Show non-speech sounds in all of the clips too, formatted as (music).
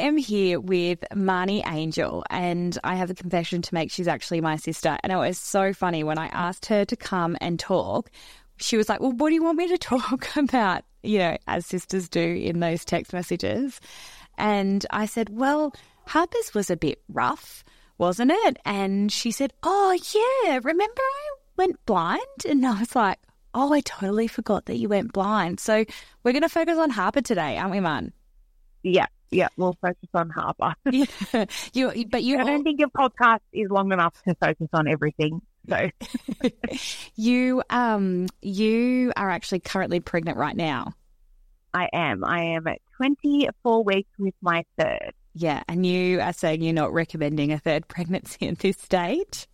am here with Marney Angel, and I have a confession to make. She's actually my sister. And it was so funny when I asked her to come and talk. She was like, Well, what do you want me to talk (laughs) about? You know, as sisters do in those text messages. And I said, Well, Harper's was a bit rough, wasn't it? And she said, Oh, yeah. Remember I went blind? And I was like, Oh, I totally forgot that you went blind. So we're going to focus on Harper today, aren't we, Marn? Yeah, yeah, we'll focus on Harper. (laughs) yeah, you, but you. I don't think your podcast is long enough to focus on everything. So, (laughs) you, um, you are actually currently pregnant right now. I am. I am at 24 weeks with my third. Yeah, and you are saying you're not recommending a third pregnancy at this stage.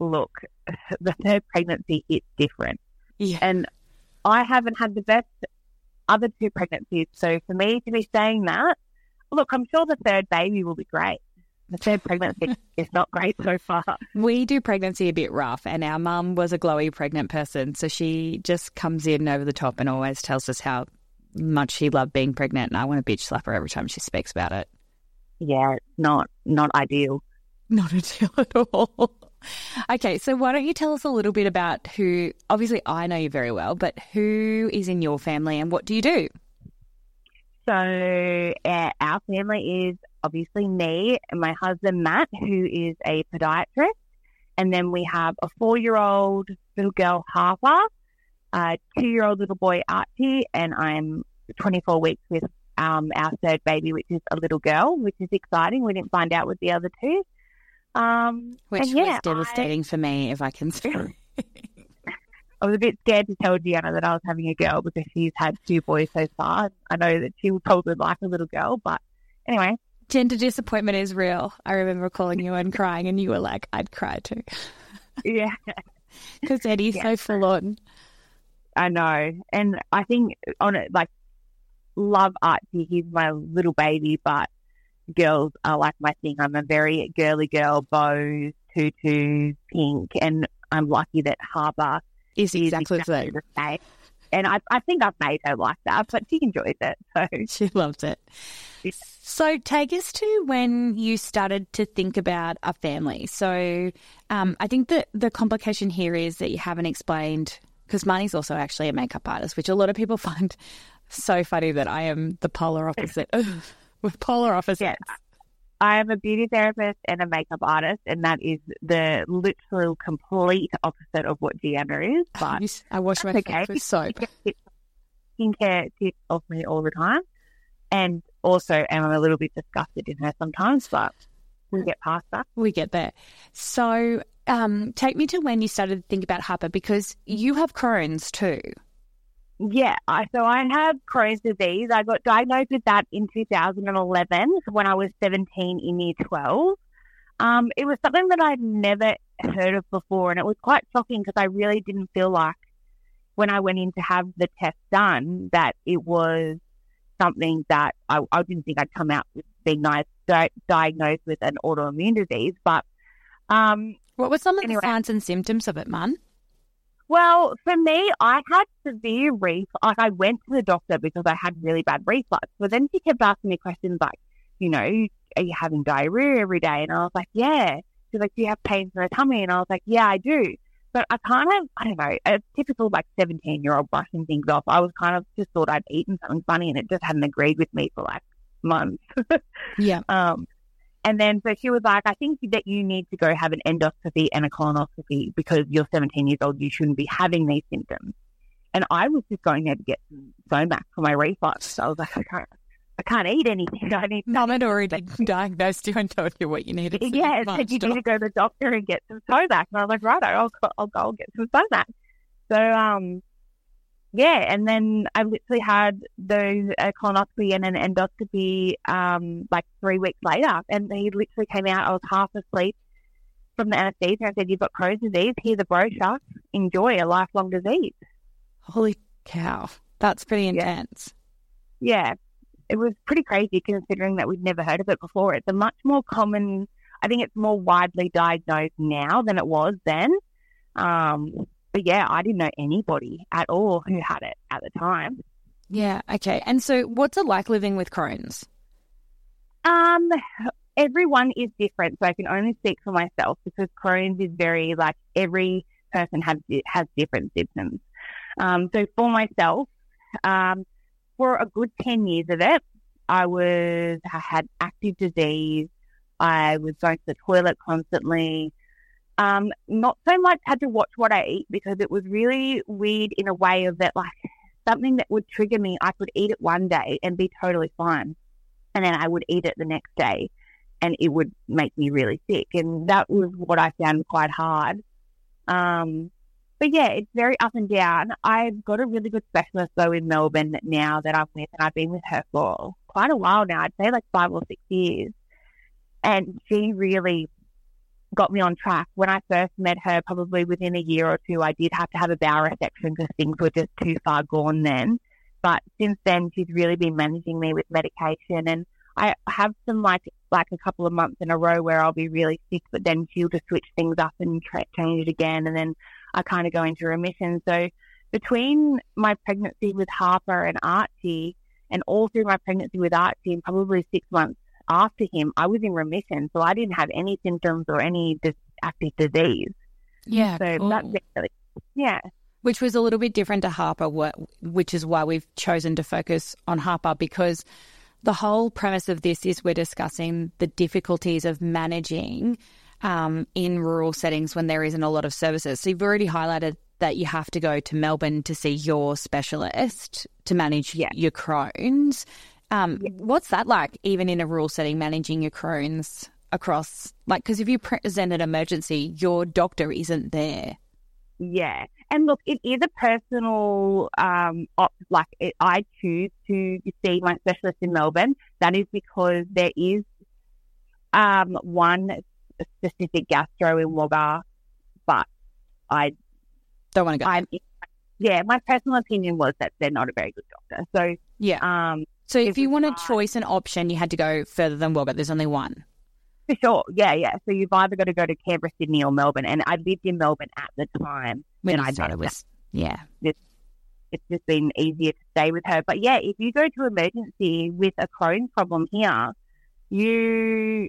Look, (laughs) the third pregnancy hits different. Yeah. And I haven't had the best other two pregnancies. So for me to be saying that, look, I'm sure the third baby will be great. The third pregnancy (laughs) is not great so far. We do pregnancy a bit rough, and our mum was a glowy pregnant person. So she just comes in over the top and always tells us how much she loved being pregnant. And I want to bitch slap her every time she speaks about it. Yeah, not, not ideal. Not (laughs) ideal at all. Okay, so why don't you tell us a little bit about who, obviously, I know you very well, but who is in your family and what do you do? So, uh, our family is obviously me and my husband, Matt, who is a podiatrist. And then we have a four year old little girl, Harper, a two year old little boy, Archie, and I'm 24 weeks with um, our third baby, which is a little girl, which is exciting. We didn't find out with the other two. Um, Which yeah, was devastating I, for me, if I can say. (laughs) (laughs) I was a bit scared to tell Gianna that I was having a girl because she's had two boys so far. I know that she would probably like a little girl, but anyway. Gender disappointment is real. I remember calling you and crying, and you were like, I'd cry too. Yeah. (laughs) Because Eddie's yeah. so full on. I know. And I think on it, like, love Archie. He's my little baby, but girls are like my thing. I'm a very girly girl, bows, tutus, pink, and I'm lucky that Harper is exactly, the same. And I, I think I've made her like that, but she enjoys it. So (laughs) she loves it. So take us to when you started to think about a family. So um, I think that the complication here is that you haven't explained because Marney's also actually a makeup artist, which a lot of people (laughs) find so funny that I am the polar opposite with (laughs) polar opposites. Yes. I am a beauty therapist and a makeup artist, and that is the literal complete opposite of what Gianna is. But I wash my okay. face with soap. Skincare tips off me all the time, and also am a little bit disgusted in her sometimes, but we get past that. We get there. So, um, take me to when you started to think about Harper because you have Crohn's too. Yeah, I, so I have Crohn's disease. I got diagnosed with that in 2011 when I was 17 in year 12. Um, it was something that I'd never heard of before, and it was quite shocking because I really didn't feel like when I went in to have the test done that it was something that I, I didn't think I'd come out with being nice, di- diagnosed with an autoimmune disease. But um, what were some of anyway. the signs and symptoms of it, Marn? Well, for me, I had severe reflux. Like I went to the doctor because I had really bad reflux. But then she kept asking me questions like, you know, are you having diarrhea every day? And I was like, yeah. She's like, do you have pains in the tummy? And I was like, yeah, I do. But I kind of, I don't know, a typical like 17 year old brushing things off. I was kind of just thought I'd eaten something funny and it just hadn't agreed with me for like months. yeah. (laughs) Um, and then so she was like, I think that you need to go have an endoscopy and a colonoscopy because you're 17 years old. You shouldn't be having these symptoms. And I was just going there to get some Somac for my reflux. So I was like, I can't, I can't eat anything. I need. Mum had already (laughs) diagnosed you and told you what you needed. Yeah, said you need to go to the doctor and get some Somac. And I was like, right, I'll, I'll go get some Somac. So, um, yeah, and then I literally had those a colonoscopy and an endoscopy um, like three weeks later, and he literally came out. I was half asleep from the anesthesia. I said, "You've got Crohn's disease. Here's a brochure. Enjoy a lifelong disease." Holy cow, that's pretty intense. Yeah. yeah, it was pretty crazy considering that we'd never heard of it before. It's a much more common. I think it's more widely diagnosed now than it was then. Um, but yeah, I didn't know anybody at all who had it at the time. Yeah. Okay. And so, what's it like living with Crohn's? Um, everyone is different, so I can only speak for myself because Crohn's is very like every person has has different symptoms. Um, so for myself, um, for a good ten years of it, I was I had active disease. I was going to the toilet constantly. Um, not so much had to watch what I eat because it was really weird in a way of that like something that would trigger me. I could eat it one day and be totally fine, and then I would eat it the next day, and it would make me really sick. And that was what I found quite hard. Um, but yeah, it's very up and down. I've got a really good specialist though in Melbourne now that I'm with, and I've been with her for quite a while now. I'd say like five or six years, and she really got me on track. When I first met her, probably within a year or two, I did have to have a bowel resection because things were just too far gone then. But since then, she's really been managing me with medication, and I have some like like a couple of months in a row where I'll be really sick, but then she'll just switch things up and tra- change it again, and then I kind of go into remission. So between my pregnancy with Harper and Archie, and all through my pregnancy with Archie, and probably six months after him, I was in remission. So I didn't have any symptoms or any dis- active disease. Yeah, so cool. that's really, yeah. Which was a little bit different to Harper, which is why we've chosen to focus on Harper because the whole premise of this is we're discussing the difficulties of managing um, in rural settings when there isn't a lot of services. So you've already highlighted that you have to go to Melbourne to see your specialist to manage yeah. your Crohn's. Um, yeah. What's that like, even in a rural setting, managing your Crohn's across? Like, because if you present an emergency, your doctor isn't there. Yeah, and look, it is a personal um, op- like it, I choose to see my specialist in Melbourne. That is because there is um, one specific gastro in Wagga, but I don't want to go. I'm, yeah, my personal opinion was that they're not a very good doctor. So yeah. Um, so if you want a choice, an option, you had to go further than Wagga. There's only one. For sure, yeah, yeah. So you've either got to go to Canberra, Sydney, or Melbourne. And I lived in Melbourne at the time when I started. Was yeah. It's, it's just been easier to stay with her. But yeah, if you go to emergency with a Crohn's problem here, you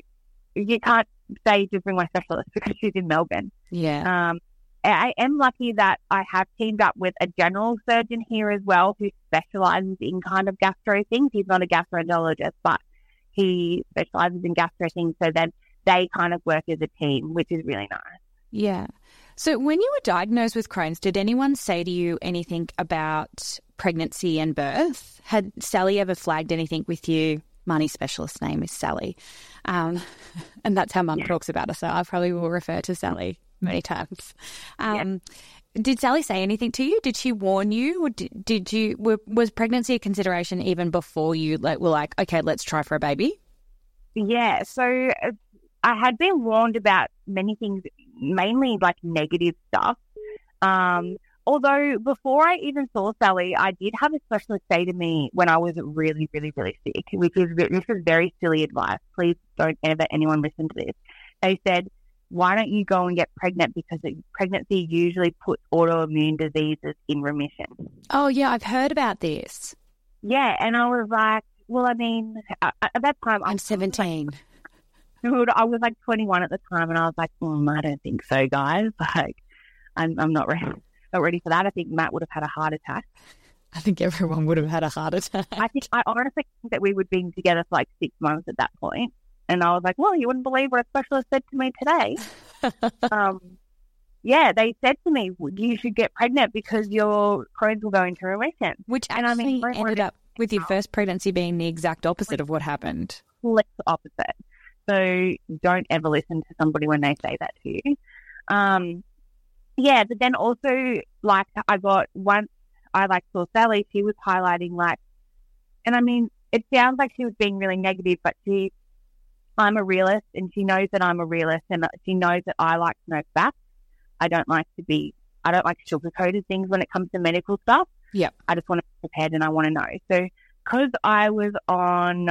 you can't say to bring my specialist (laughs) because she's in Melbourne. Yeah. Um, I am lucky that I have teamed up with a general surgeon here as well who specializes in kind of gastro things. He's not a gastroenterologist, but he specializes in gastro things. So then they kind of work as a team, which is really nice. Yeah. So when you were diagnosed with Crohn's, did anyone say to you anything about pregnancy and birth? Had Sally ever flagged anything with you? Marney's specialist name is Sally. Um, (laughs) and that's how mum yeah. talks about her. So I probably will refer to Sally many times. Um, yeah. Did Sally say anything to you? Did she warn you? Or did, did you were, was pregnancy a consideration even before you like, were like, okay, let's try for a baby? Yeah. So uh, I had been warned about many things, mainly like negative stuff. Um, although before I even saw Sally, I did have a specialist say to me when I was really, really, really sick, which is this is very silly advice. Please don't ever anyone listen to this. They said why don't you go and get pregnant? Because pregnancy usually puts autoimmune diseases in remission. Oh, yeah, I've heard about this. Yeah, and I was like, well, I mean, at that time, I'm 17. (laughs) I was like 21 at the time, and I was like, mm, I don't think so, guys. (laughs) Like, I'm, I'm not ready, not ready for that. I think Matt would have had a heart attack. I think everyone would have had a heart attack. I think I honestly think that we would be together for like six months at that point. And I was like, well, you wouldn't believe what a specialist said to me today. (laughs) um, yeah, they said to me, you should get pregnant because your Crohn's will go into remission. Which actually I mean, ended up with your first pregnancy being the exact opposite of what happened. Complete opposite. So don't ever listen to somebody when they say that to you. Um, yeah, but then also, like, I got once I like saw Sally, she was highlighting, like, and I mean, it sounds like she was being really negative, but she I'm a realist and she knows that I'm a realist and she knows that I like to know facts. I don't like to be, I don't like sugar-coated things when it comes to medical stuff. Yep. I just want to be prepared and I want to know. So, because I was on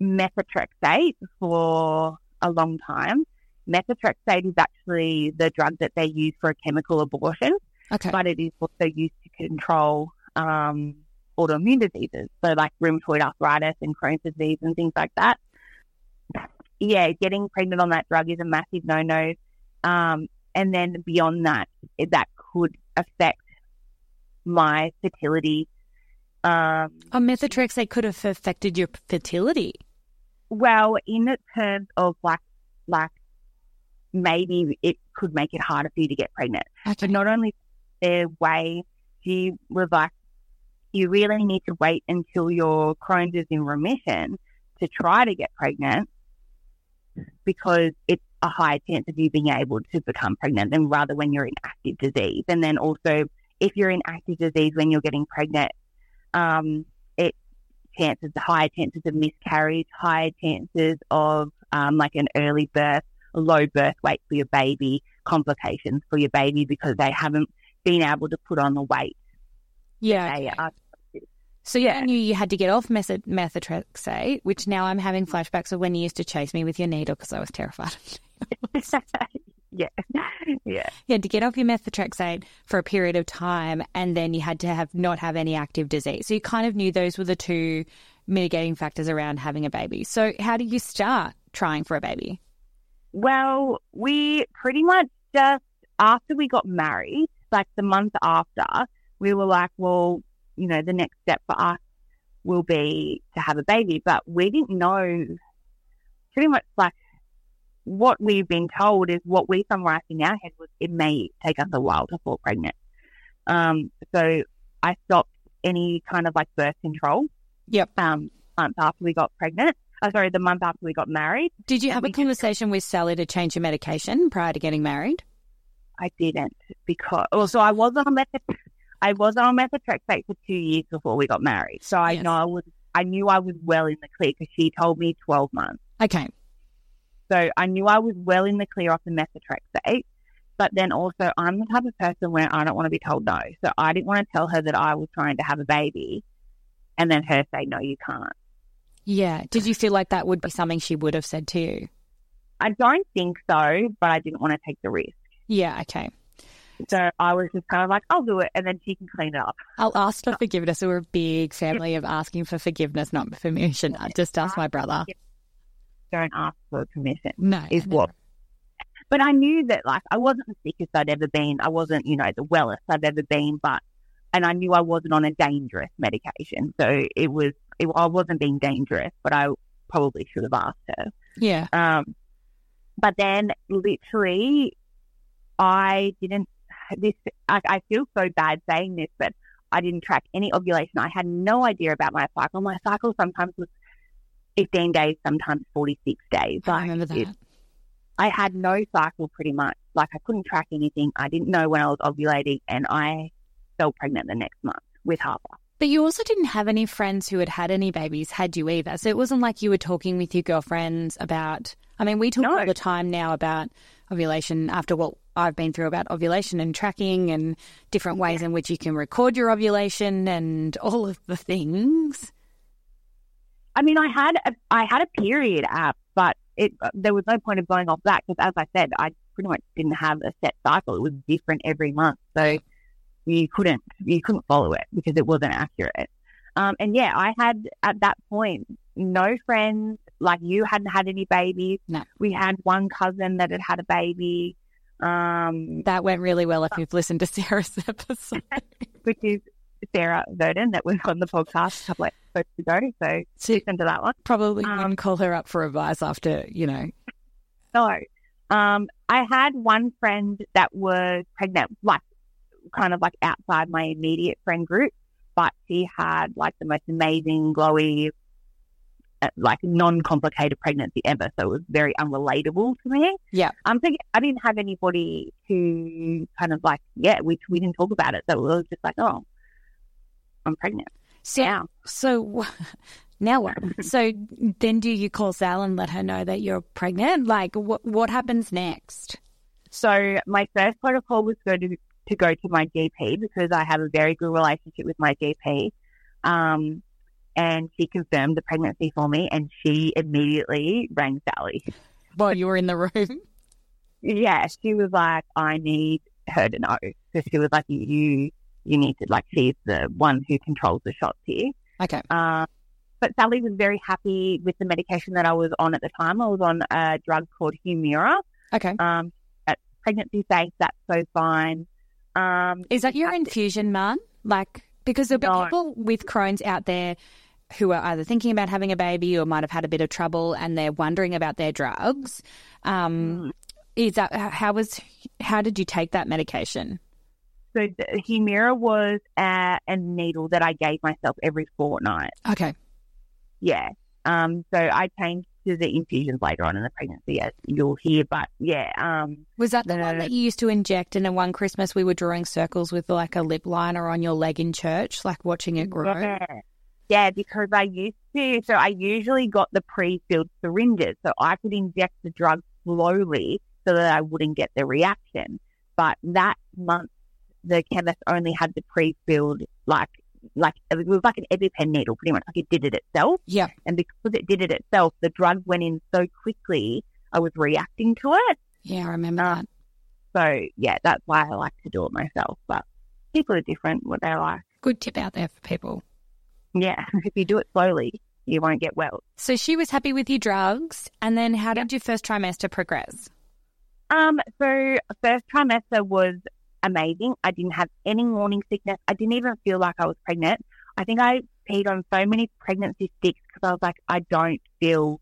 methotrexate for a long time, methotrexate is actually the drug that they use for a chemical abortion. Okay. But it is also used to control um, autoimmune diseases. So, like rheumatoid arthritis and Crohn's disease and things like that. yeah, getting pregnant on that drug is a massive no no. Um, and then beyond that, it, that could affect my fertility. Um, Oh, methotrexate could have affected your fertility. well, in terms of like, like maybe it could make it harder for you to get pregnant. Okay. But not only their way, you was like, you really need to wait until your Crohn's is in remission to try to get pregnant because it's a high chance of you being able to become pregnant than rather when you're in active disease. And then also, if you're in active disease when you're getting pregnant, um, it chances, higher chances of miscarriage, higher chances of um, like an early birth, low birth weight for your baby, complications for your baby because they haven't been able to put on the weight Yeah. they okay. are. So you knew you had to get off meth- methotrexate, which now I'm having mm-hmm. flashbacks of when you used to chase me with your needle because I was terrified. (laughs) yeah, yeah. you had to get off your methotrexate for a period of time, and then you had to have not have any active disease. So you kind of knew those were the two mitigating factors around having a baby. So how do you start trying for a baby? Well, we pretty much just after we got married, like the month after, we were like, well, you know, the next step for us will be to have a baby. But we didn't know pretty much like what we've been told is what we summarized in our head was it may take us a while to fall pregnant. Um, so I stopped any kind of like birth control. Yep. Um, month after we got pregnant. Oh, sorry, the month after we got married. Did you have a conversation with Sally to change your medication prior to getting married? I didn't because well, so I was on method I was on methotrexate for two years before we got married. So I Yes. know I was I knew I was well in the clear because she told me twelve months. Okay. So I knew I was well in the clear off the methotrexate. But then also I'm the type of person where I don't want to be told no. So I didn't want to tell her that I was trying to have a baby and then her say no you can't. Yeah. Did you feel like that would be something she would have said to you? I don't think so, but I didn't want to take the risk. Yeah. Okay. So I was just kind of like, I'll do it and then she can clean it up. I'll ask for forgiveness. We're a big family of asking for forgiveness, not permission. I just asked my brother. Don't ask for permission. No. is no. what. But I knew that like I wasn't the sickest I'd ever been. I wasn't, you know, the wellest I've ever been, but and I knew I wasn't on a dangerous medication. So it was it, I wasn't being dangerous, but I probably should have asked her. Yeah. Um, but then literally, I didn't. This I, I feel so bad saying this, but I didn't track any ovulation. I had no idea about my cycle. My cycle sometimes was fifteen days, sometimes forty six days. I remember it- that. I had no cycle pretty much. Like I couldn't track anything. I didn't know when I was ovulating, and I fell pregnant the next month with Harper. But you also didn't have any friends who had had any babies, had you either? So it wasn't like you were talking with your girlfriends about. I mean, we talk No. all the time now about ovulation after what I've been through about ovulation and tracking and different ways in which you can record your ovulation and all of the things. I mean, I had a, I had a period app, but it uh, there was no point of going off that because, as I said, I pretty much didn't have a set cycle. It was different every month, so you couldn't you couldn't follow it because it wasn't accurate. Um, and yeah, I had at that point no friends. Like you hadn't had any babies. No. We had one cousin that had had a baby, um, That went really well if you've listened to Sarah's (laughs) episode. (laughs) which is Sarah Verdon that was on the podcast a couple of episodes ago. So So listen to that one. probably Um, call her up for advice after, you know. So, um, I had one friend that was pregnant, like kind of like outside my immediate friend group, but she had like the most amazing, glowy, uh, like non-complicated pregnancy ever. So it was very unrelatable to me. Yeah. I'm thinking I didn't have anybody who kind of like, yeah, we we didn't talk about it. So it was just like, oh, I'm pregnant. So, Yeah. so (laughs) now what? (laughs) so then do you call Sal and let her know that you're pregnant? Like, what what happens next? So my first protocol was go to to go to my GP because I have a very good relationship with my GP. Um, and she confirmed the pregnancy for me, and she immediately rang Sally. While you were in the room? Yeah, she was like, "I need her to know." So she was like, "You, you need to like, she's the one who controls the shots here." Okay. Uh, but Sally was very happy with the medication that I was on at the time. I was on a drug called Humira. Okay. Um, at pregnancy safe, that's so fine. Um, Is that your infusion, Marn? Like, because there'll be No. people with Crohn's out there who are either thinking about having a baby or might have had a bit of trouble and they're wondering about their drugs. Um, Is that how was? How did you take that medication? so the Humira was a, a needle that I gave myself every fortnight. Okay. Yeah. Um, so I changed to the infusions later on in the pregnancy, as you'll hear. But yeah, um, Was that the No. one that you used to inject? And then one Christmas we were drawing circles with like a lip liner on your leg in church, like watching it grow. Yeah. Yeah, because I used to. So I usually got the pre-filled syringes, so I could inject the drug slowly so that I wouldn't get the reaction. But that month, the chemist only had the pre-filled, like, like it was like an EpiPen needle, pretty much. Like it did it itself, Yeah. and because it did it itself, the drug went in so quickly. I was reacting to it. Yeah, I remember Uh, that. So yeah, that's why I like to do it myself. But people are different, what they like. Good tip out there for people. Yeah, (laughs) if you do it slowly, you won't get well. So she was happy with your drugs. And then how did your first trimester progress? Um, so first trimester was amazing. I didn't have any morning sickness. I didn't even feel like I was pregnant. I think I peed on so many pregnancy sticks because I was like, I don't feel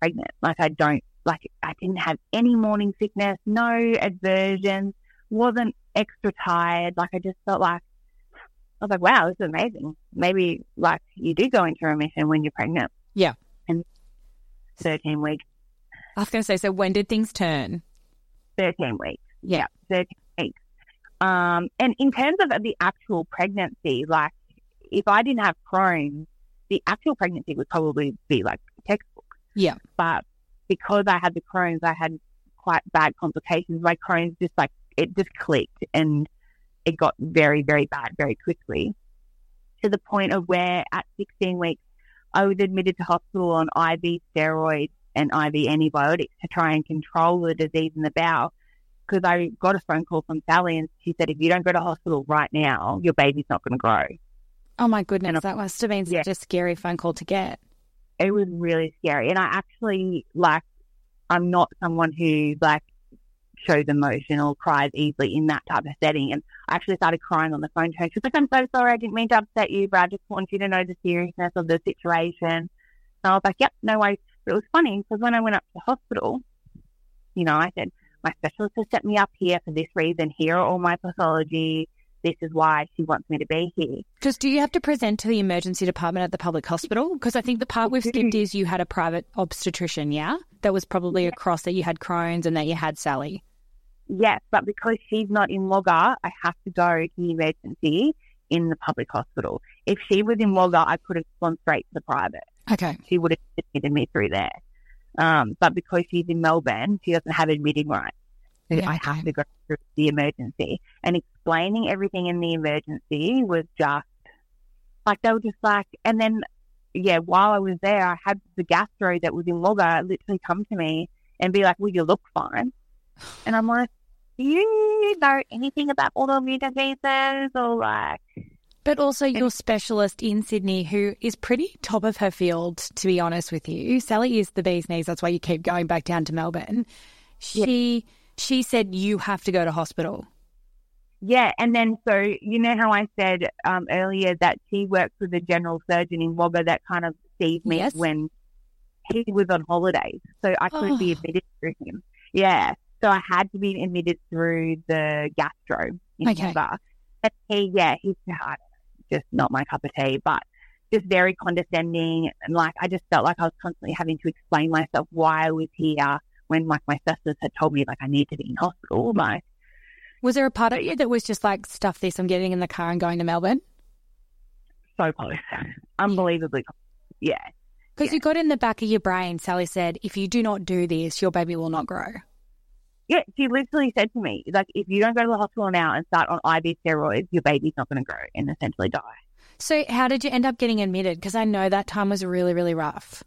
pregnant. Like I don't, like I didn't have any morning sickness, no aversions, wasn't extra tired. Like I just felt like, I was like, wow, this is amazing. Maybe like you do go into remission when you're pregnant. Yeah. And 13 weeks, I was going to say, so when did things turn? 13 weeks. Yeah. 13 weeks. Um, and in terms of the actual pregnancy, like if I didn't have Crohn's, the actual pregnancy would probably be like textbook. Yeah. But because I had the Crohn's, I had quite bad complications. My Crohn's just like, it just clicked and it got very, very bad very quickly to the point of where at 16 weeks, I was admitted to hospital on IV steroids and IV antibiotics to try and control the disease in the bowel. Because I got a phone call from Sally and she said, if you don't go to hospital right now, your baby's not going to grow. Oh my goodness, And- that must have been Yeah. such a scary phone call to get. It was really scary. And I actually, like, I'm not someone who, like, shows emotion or cries easily in that type of setting. And I actually started crying on the phone to her. She was like, I'm so sorry. I didn't mean to upset you, but I just want you to know the seriousness of the situation. And I was like, yep, no worries. But it was funny because when I went up to the hospital, you know, I said, my specialist has set me up here for this reason. Here are all my pathology. This is why she wants me to be here. Because do you have to present to the emergency department at the public hospital? Because I think the part we've skipped is you had a private obstetrician, yeah? That was probably across that you had Crohn's and that you had Sally. Yes, but because she's not in Wagga, I have to go to the emergency in the public hospital. If she was in Wagga, I could have gone straight to the private. Okay. She would have admitted me through there. Um, but because she's in Melbourne, she doesn't have admitting rights. So Yeah, I have to go through the emergency. And explaining everything in the emergency was just like they were just like, and then yeah, while I was there, I had the gastro that was in Wagga literally come to me and be like, "Well, you look fine," and I'm like, "Do you know anything about autoimmune diseases or like?" But also your specialist in Sydney, who is pretty top of her field, to be honest with you. Sally is the bee's knees. That's why you keep going back down to Melbourne. She she said you have to go to hospital. Yeah, and then so you know how I said um, earlier that she works with a general surgeon in Wagga that kind of sees me Yes. when he was on holidays, so I couldn't be Oh. admitted through him. Yeah, so I had to be admitted through the gastro in Okay. And he, yeah, he's know, just not my cup of tea, but just very condescending, and like I just felt like I was constantly having to explain myself why I was here when like my sisters had told me like I need to be in hospital, My Was there a part of you that was just like, stuff this, I'm getting in the car and going to Melbourne? so close. Unbelievably close. Yeah. Because you got in the back of your brain, Sally said, if you do not do this, your baby will not grow. Yeah, she literally said to me, like, if you don't go to the hospital now and start on IV steroids, your baby's not going to grow and essentially die. So, how did you end up getting admitted? Because I know that time was really, really rough.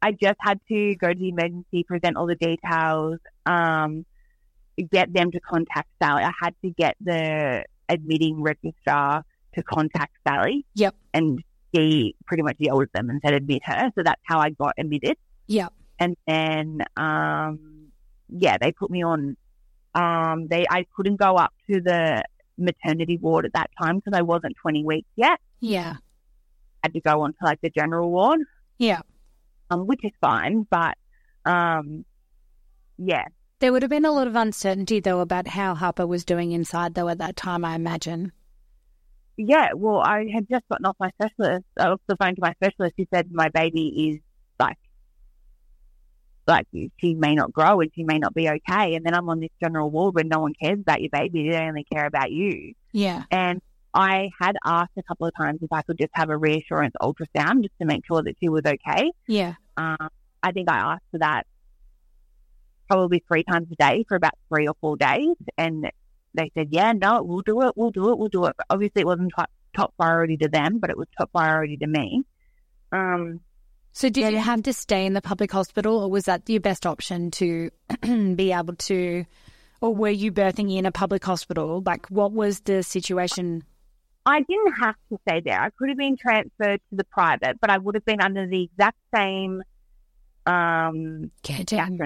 I just had to go to the emergency, present all the details, um, get them to contact Sally. I had to get the admitting registrar to contact Sally. Yep. And she pretty much yelled at them and said, admit her. So that's how I got admitted. Yeah. And then, um, yeah, they put me on, um, they, I couldn't go up to the maternity ward at that time because I wasn't 20 weeks yet. Yeah. I had to go on to like the general ward, Yeah. um, which is fine. But, um, yeah, There would have been a lot of uncertainty though about how Harper was doing inside though at that time, I imagine. yeah, well, I had just gotten off my specialist, I off the phone to my specialist who said my baby is like she may not grow and she may not be okay. And then I'm on this general ward where no one cares about your baby; they only care about you. Yeah. And I had asked a couple of times if I could just have a reassurance ultrasound just to make sure that she was okay. Yeah. Um, I think I asked for that probably three times a day for about three or four days, and they said, "Yeah, no, we'll do it, we'll do it, we'll do it." But obviously, it wasn't top, top priority to them, but it was top priority to me. Um, So did you have to stay in the public hospital or was that your best option to (clears throat) be able to or were you birthing in a public hospital? Like what was the situation? I didn't have to stay there. I could have been transferred to the private, but I would have been under the exact same um, Care team?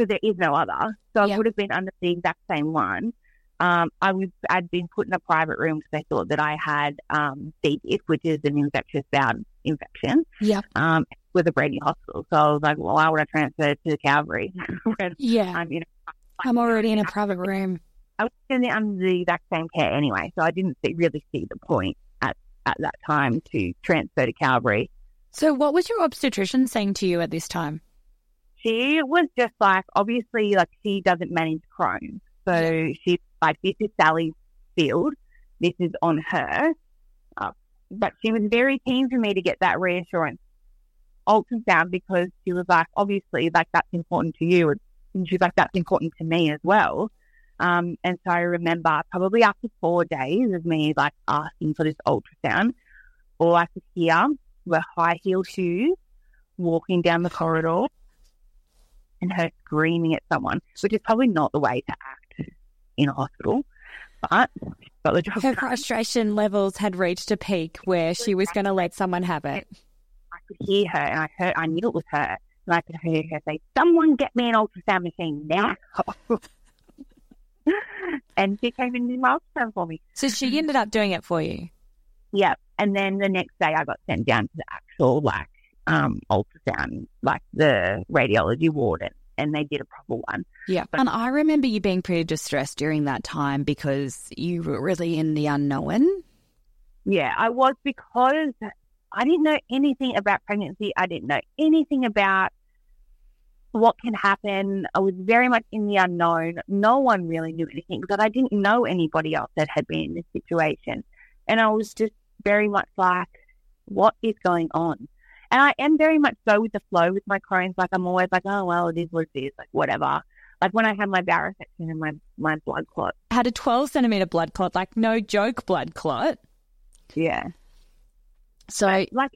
so there is no other. So I would have been under the exact same one. Um, I was I'd been put in a private room because they thought that I had um, C. diff, which is an infectious bowel infection, Yep. um, with a Brady hospital. So I was like, well, why would I transfer to Calvary (laughs) when Yeah. I'm you know I'm already in a private room. I was in the, under the exact same care anyway, so I didn't see, really see the point at at that time to transfer to Calvary. So what was your obstetrician saying to you at this time? she was just like obviously like she doesn't manage Crohn's. So she's like, this is Sally's field. This is on her. But she was very keen for me to get that reassurance ultrasound because she was like, obviously, like that's important to you. And she's like, that's important to me as well. Um, and so I remember probably after four days of me like asking for this ultrasound, all I could hear were high heel shoes walking down the corridor and her screaming at someone, which is probably not the way to act in a hospital. But got the job Her done. frustration levels had reached a peak where she was going to let someone have it. I could hear her, and I heard, I knew it was her, and I could hear her say, "Someone get me an ultrasound machine now." (laughs) and she came and did my ultrasound for me. So she ended up doing it for you. Yeah, and then the next day I got sent down to the actual like um ultrasound, like the radiology ward, and, and they did a proper one. Yeah. And I remember you being pretty distressed during that time because you were really in the unknown. Yeah, I was because I didn't know anything about pregnancy. I didn't know anything about what can happen. I was very much in the unknown. No one really knew anything because I didn't know anybody else that had been in this situation. And I was just very much like, what is going on? And I am very much so with the flow with my Crohn's. Like, I'm always like, oh, well, it is what it is, like, whatever. Like, when I had my bowel resection and my, my blood clot. Had a 12 centimeter blood clot, like no joke blood clot. Yeah. So, like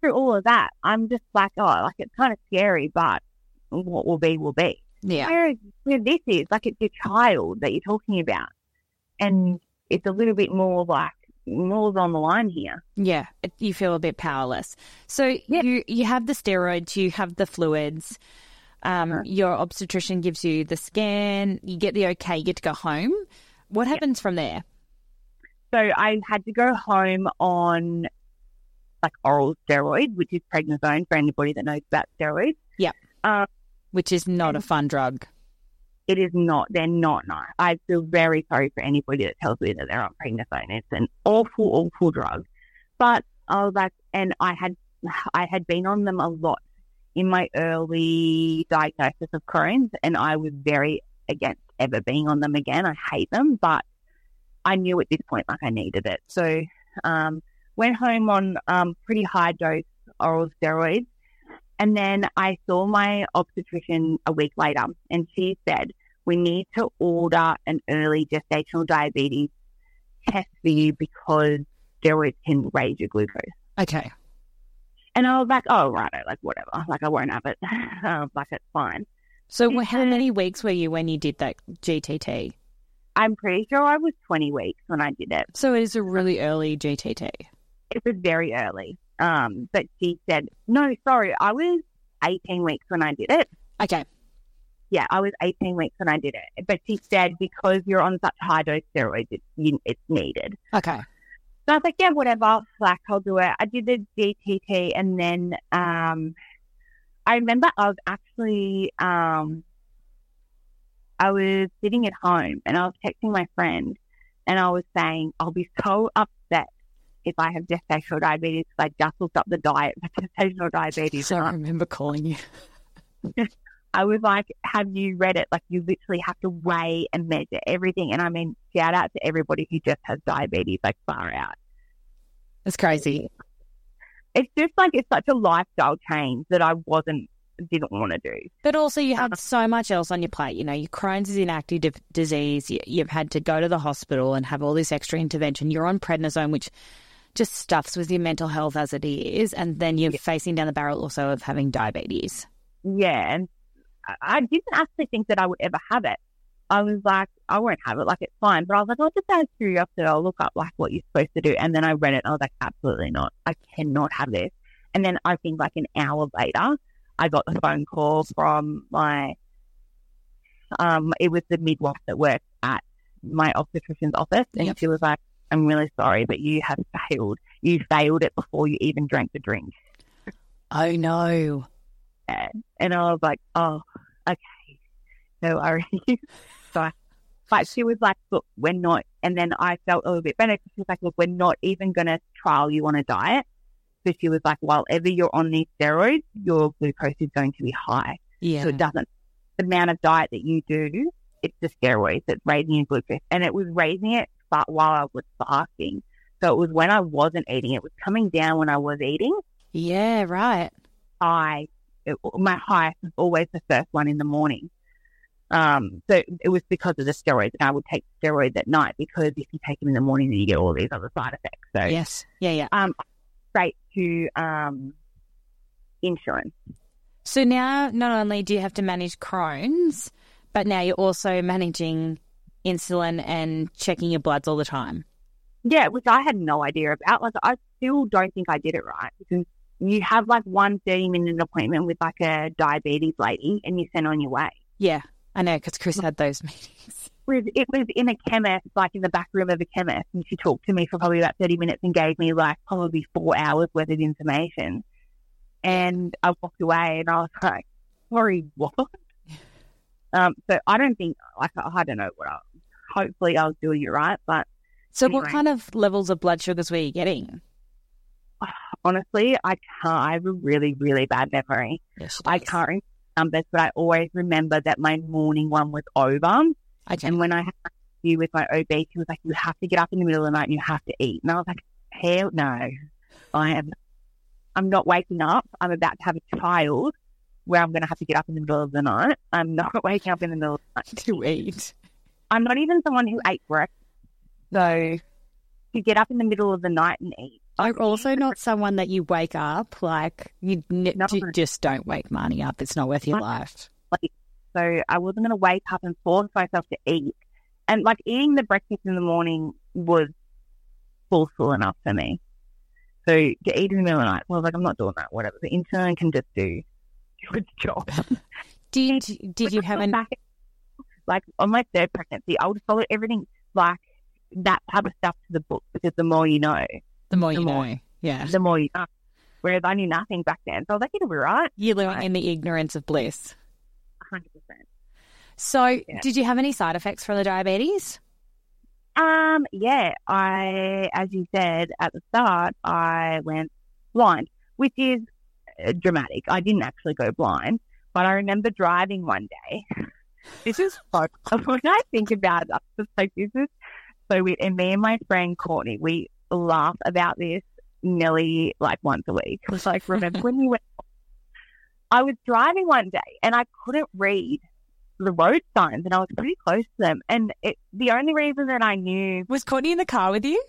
through all of that, I'm just like, oh, like it's kind of scary, but what will be will be. yeah. Whereas where this is, like it's your child that you're talking about, and it's a little bit more like more's on the line here. Yeah, you feel a bit powerless. So Yeah. you you have the steroids, you have the fluids. Um, Uh-huh. Your obstetrician gives you the scan. You get the okay. You get to go home. What happens from there? So I had to go home on like oral steroid, which is prednisone for anybody that knows about steroids. Yep. Um, Which is not a fun drug. It is not. They're not nice. I feel very sorry for anybody that tells me that they're on prednisone. It's an awful, awful drug. But I was like, and I had, I had been on them a lot in my early diagnosis of Crohn's, and I was very against ever being on them again. I hate them, but I knew at this point like I needed it. So, um, went home on um, pretty high dose oral steroids. And then I saw my obstetrician a week later, and she said, We need to order an early gestational diabetes test for you because steroids can raise your glucose. Okay. And I was like, Oh, righto, like whatever. Like, I won't have it. (laughs) like, it's fine. So how many weeks were you when you did that GTT? I'm pretty sure I was 20 weeks when I did it. So it is a really early GTT. it was very early. Um, but she said, no, sorry, I was 18 weeks when I did it. Okay. Yeah, I was 18 weeks when I did it. But she said because you're on such high dose steroids, it's, you, it's needed. Okay. So I was like, yeah, whatever, like I'll do it. I did the GTT and then um, I remember I was actually um, I was sitting at home and I was texting my friend and I was saying I'll be so upset if I have gestational diabetes because I just looked up the diet for gestational diabetes. So I remember calling you. (laughs) I was like, have you read it? Like, you literally have to weigh and measure everything. And I mean, shout out to everybody who just has diabetes, like, far out. It's crazy. It's just like, it's such a lifestyle change that I wasn't, didn't want to do. But also, you have so much else on your plate. You know, your Crohn's is an active di- disease. You, you've had to go to the hospital and have all this extra intervention. You're on prednisone, which just stuffs with your mental health as it is. And then you're facing down the barrel also of having diabetes. Yeah. And I- didn't actually think that I would ever have it. I was like, I won't have it. Like, it's fine. But I was like, I'll just out of curiosity, I'll look up like what you're supposed to do. And then I read it and I was like, absolutely not. I cannot have this. And then I think like an hour later, I got the phone call from my, um, it was the midwife that worked at my obstetrician's office. And Yep. she was like, I'm really sorry, but you have failed. You failed it before you even drank the drink. Oh, no. And I was like, oh, okay, no worries. (laughs) so, I, but she was like, look, we're not. And then I felt a little bit better because she was like, look, we're not even going to trial you on a diet. So she was like, while ever you're on these steroids, your glucose is going to be high. Yeah. So it doesn't, the amount of diet that you do, it's the steroids that's raising your glucose. And it was raising it but while I was fasting. So it was when I wasn't eating. It was coming down when I was eating. yeah, right. I it, my highest was always the first one in the morning. Um, so it was because of the steroids, and I would take steroids at night because if you take them in the morning, then you get all these other side effects. So Yes. Yeah, yeah. um, straight to um, insulin. So now not only do you have to manage Crohn's, but now you're also managing insulin and checking your bloods all the time. Yeah, which I had no idea about. Like, I still don't think I did it right because you have like one 30 minute appointment with like a diabetes lady and you're sent on your way. Yeah, I know because Chris had those (laughs) meetings. it was in a chemist, like in the back room of a chemist, and she talked to me for probably about thirty minutes and gave me like probably four hours worth of information. And I walked away, and I was like, "Sorry, what?" (laughs) Um, so I don't think, like, I don't know what. I, hopefully, I was doing it right, but So, what kind of levels of blood sugars were you getting? Honestly, I can't. I have a really, really bad memory. Yes, I can't remember numbers, but I always remember that my morning one was over. Okay. And when I had an interview with my OB, she was like, "You have to get up in the middle of the night and you have to eat." And I was like, "Hell no, I am. I'm not waking up. I'm about to have a child where I'm going to have to get up in the middle of the night. I'm not (laughs) waking up in the middle of the night. (laughs) to eat. I'm not even someone who ate breakfast. So to get up in the middle of the night and eat, I'm also not someone that you wake up like you, n- No. you just don't wake Marney up. It's not worth your life. So I wasn't going to wake up and force myself to eat. And like eating the breakfast in the morning was forceful enough for me. So to eat in the middle of the night, well, like, I'm not doing that. Whatever. The insulin can just do (laughs) do its job. (laughs) Did (laughs) did you have an Back- like on my third pregnancy, I would follow everything like that type of stuff to the book because the more you know, the more you the more- know? Yeah, the more you know. Whereas I knew nothing back then. So I was like, it'll be right. you learn Right. in the ignorance of bliss. 100%. So, Yeah. did you have any side effects from the diabetes? Um, yeah, I, as you said at the start, I went blind, which is uh, dramatic. I didn't actually go blind, but I remember driving one day. (laughs) This is so, (laughs) when I think about it, I'm just like, this is so weird. And me and my friend Courtney, we laugh about this nearly like once a week. It was like, remember when you went, (laughs) I was driving one day and I couldn't read the road signs and I was pretty close to them. And it, the only reason that I knew Was Courtney in the car with you?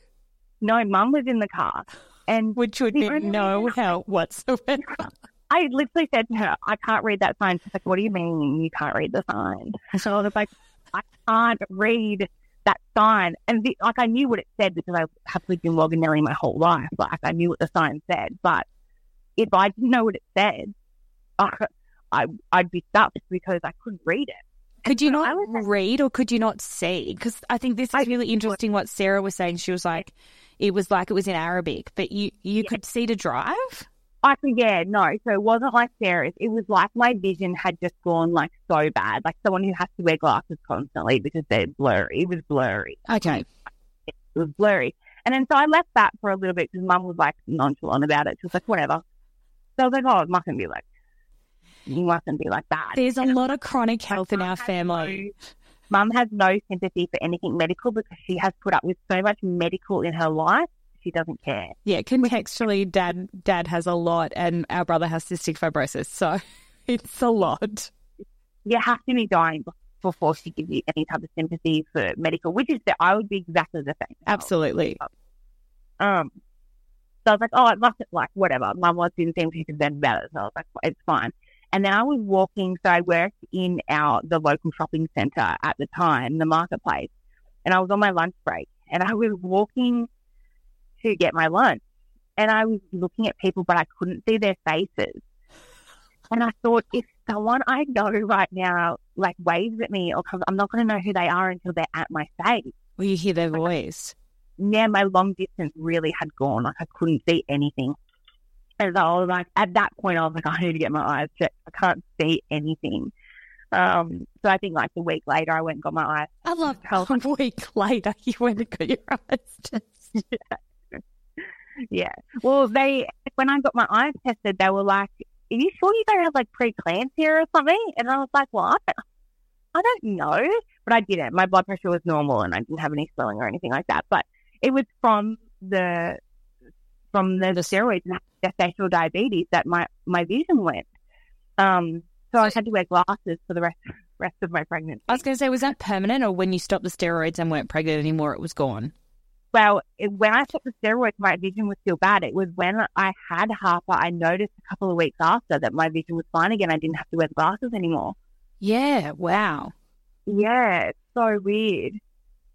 no, mum was in the car. And (laughs) Which would be no help whatsoever. (laughs) I literally said to her, I can't read that sign. She's like, What do you mean you can't read the sign? So I was like, I can't read that sign, and the, like I knew what it said because I have lived in Wanganelli my whole life. Like I knew what the sign said, but if I didn't know what it said, I, I I'd be stuck because I couldn't read it. Could you not read or could you not see? Because I think this is really interesting what Sarah was saying. She was like, it was like it was in Arabic, but you, you could see to drive? I could, yeah, no. So it wasn't like Sarah's. It was like my vision had just gone like so bad, like someone who has to wear glasses constantly because they're blurry. It was blurry. Okay. It was blurry. And then so I left that for a little bit because mum was like nonchalant about it. She was like, whatever. So I was like, oh, it mustn't be like, you mustn't be like that. There's a lot of chronic health in our family. no- Mum has no sympathy for anything medical because she has put up with so much medical in her life. She doesn't care. Yeah, (laughs) contextually, dad dad has a lot, and our brother has cystic fibrosis, so (laughs) it's a lot. you have to be dying before she gives you any type of sympathy for medical, which is that I would be exactly the same. Absolutely. Um, so I was like, oh, it mustn't like whatever. Mum was didn't seem too concerned about it, so I was like, it's fine. And then I was walking, so I worked in our the local shopping centre at the time, the marketplace, and I was on my lunch break, and I was walking to get my lunch, and I was looking at people, but I couldn't see their faces. And I thought, if someone I know right now like waves at me, or comes, I'm not going to know who they are until they're at my face. Well, you hear their voice. Yeah, my long distance really had gone. Like I couldn't see anything. And so I was like, at that point, I was like, I need to get my eyes checked. I can't see anything. Um, so I think like a week later, I went and got my eyes. I love How- (laughs) a week later you went and got your (laughs) eyes checked. Yeah. Well, they when I got my eyes tested, they were like, "Are you sure you don't have like preeclampsia or something?" And I was like, "Well, I don't, I don't know," but I didn't. My blood pressure was normal, and I didn't have any swelling or anything like that. But it was from the from the, The- steroids and gestational diabetes that my my vision went. Um, so I had to wear glasses for the rest rest of my pregnancy. I was going to say, was that permanent, or when you stopped the steroids and weren't pregnant anymore, it was gone? Well, it, when I took the steroids, my vision was still bad. It was when I had Harper, I noticed a couple of weeks after that my vision was fine again. I didn't have to wear glasses anymore. Yeah. Wow. Yeah, it's so weird.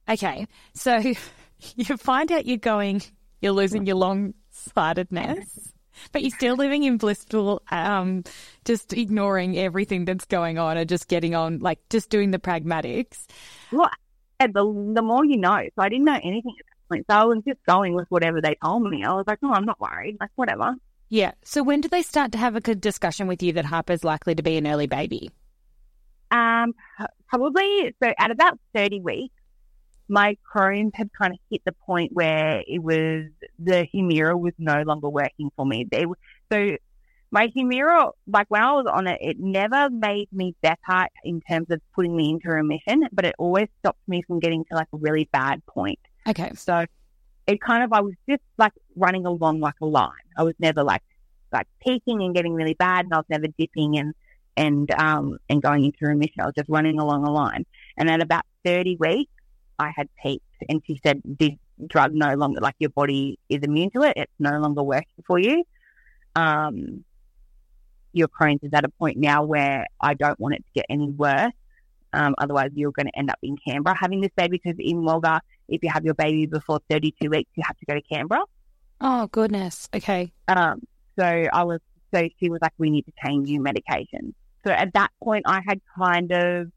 Okay. So (laughs) you find out you're going, you're losing your long sightedness, but you're still living in blissful, um, just ignoring everything that's going on and just getting on, like just doing the pragmatics. And the the more you know. So I didn't know anything at point. So I was just going with whatever they told me. I was like, oh, I'm not worried. Like whatever. Yeah. So when do they start to have a good discussion with you that Harper's likely to be an early baby? Um, probably so at about thirty weeks, my Crohn's had kind of hit the point where it was the Humira was no longer working for me. They were- so my Humira, like when I was on it, it never made me better in terms of putting me into remission, but it always stopped me from getting to like a really bad point. Okay. So it kind of I was just like running along like a line. I was never like like peaking and getting really bad, and I was never dipping and and um and going into remission. I was just running along a line. And at about thirty weeks, I had peaked, and she said, this drug no longer like your body is immune to it. It's no longer working for you. Um, your Crohn's is at a point now where I don't want it to get any worse. Um, otherwise, you're going to end up in Canberra having this baby because in Wagga, if you have your baby before 32 weeks, you have to go to Canberra. Oh, goodness. Okay. Um, so I was, so she was like, we need to change your medication. So at that point, I had kind of,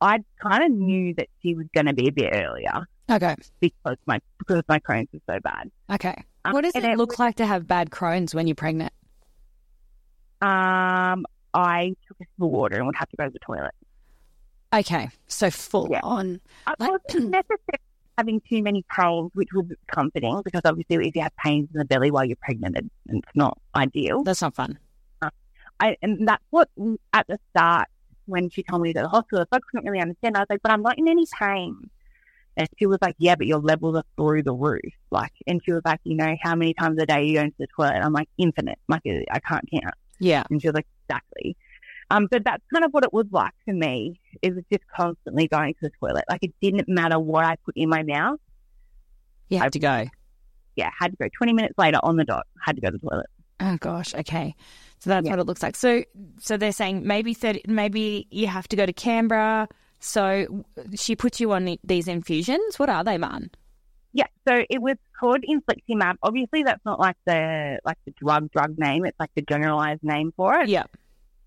I kind of knew that she was going to be a bit earlier Okay. because my because my Crohn's was so bad. Okay. Um, What does it it look was- like to have bad Crohn's when you're pregnant? Um, I took a sip of water and would have to go to the toilet. Okay. So full Yeah. on. I Like- wasn't (clears throat) necessarily having too many pains, which was comforting because obviously if you have pains in the belly while you're pregnant, it, it's not ideal. That's not fun. Uh, I, and that's what at the start when she told me to to the hospital, I couldn't really understand. I was like, but I'm not in any pain. And she was like, yeah, but your levels are through the roof. Like, and she was like, you know, how many times a day you go into the toilet? I'm like, infinite. Like, I can't count. Yeah. And she was like, exactly. Um, so that's kind of what it was like for me. It was just constantly going to the toilet. Like, it didn't matter what I put in my mouth. You have to go. Yeah, had to go 20 minutes later on the dot, had to go to the toilet. Oh gosh. Okay. So that's Yeah. what it looks like. So so they're saying maybe 30, maybe you have to go to Canberra. So she puts you on these infusions. What are they, Marn? Yeah, so it was called infliximab. Obviously, that's not like the like the drug drug name. It's like the generalized name for it. Yeah.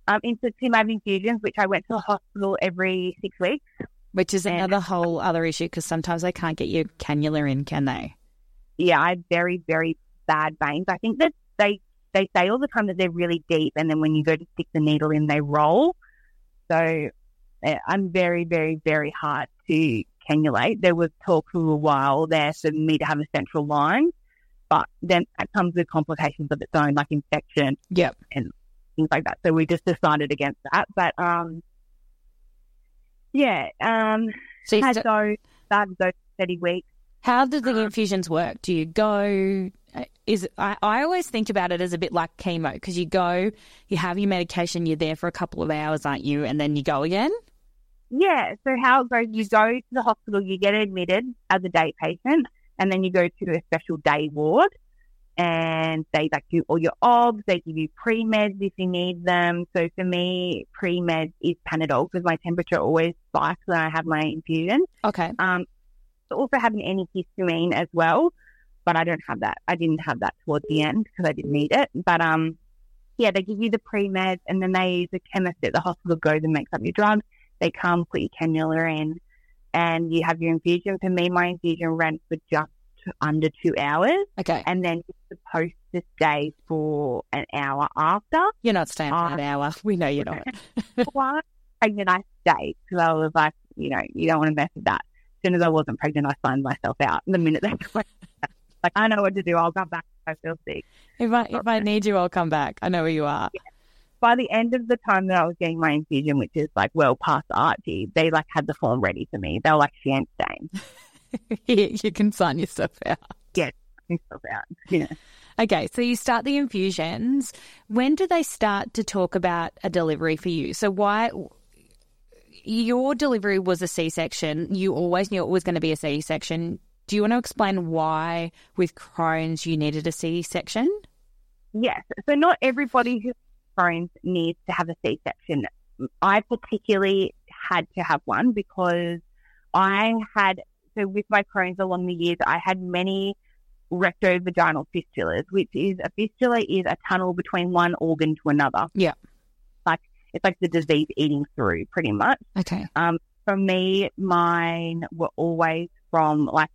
Um, infliximab infusions, which I went to the hospital every six weeks. Which is And- another whole other issue because sometimes they can't get your cannula in, can they? Yeah, I have very very bad veins. I think that they they say all the time that they're really deep, and then when you go to stick the needle in, they roll. So eh, I'm very very very hard to cannulate. There was talk for a while there for me to have a central line, but then that comes with complications of its own, like infection. Yep. Things like that. So we just decided against that. But um, yeah, um, So you had st- those started those thirty weeks. how do the um, infusions work? Do you go? uh, Is I, I always think about it as a bit like chemo because you go, you have your medication, you're there for a couple of hours, aren't you? And then you go again. Yeah. So how it goes? You go to the hospital, you get admitted as a day patient, and then you go to a special day ward. And they like do all your obs. They give you pre meds if you need them. So for me, pre meds is Panadol because my temperature always spikes when I have my infusion. Okay. Um, I also have an antihistamine as well, but I don't have that. I didn't have that towards the end because I didn't need it. But um, yeah, they give you the pre meds, and then they the chemist at the hospital goes and makes up your drug. They come put your cannula in, and you have your infusion. For me, my infusion ran for just under two hours, Okay. and then you're supposed to stay for an hour after. You're not staying for an um, hour. We know you're not. (laughs) Why pregnant I stayed because I was like, you know, you don't want to mess with that. As soon as I wasn't pregnant, I signed myself out. The minute they (laughs) went, like, I know what to do. I'll come back if I feel sick. If I if I need you, I'll come back. I know where you are. By the end of the time that I was getting my infusion, which is like well past Archie, they like had the form ready for me. They were like, she ain't staying. (laughs) you you can sign yourself out. Myself out. Yeah. Okay, so you start the infusions. When do they start to talk about a delivery for you? So why your delivery was a C-section? You always knew it was going to be a C-section. Do you want to explain why with Crohn's you needed a C-section? Yes. So not everybody who has Crohn's needs to have a C-section. I particularly had to have one because I had, so with my Crohn's along the years, I had many rectovaginal fistulas, which is a fistula is a tunnel between one organ to another. Yeah. Like, it's like the disease eating through pretty much. Okay. Um, For me, mine were always from like,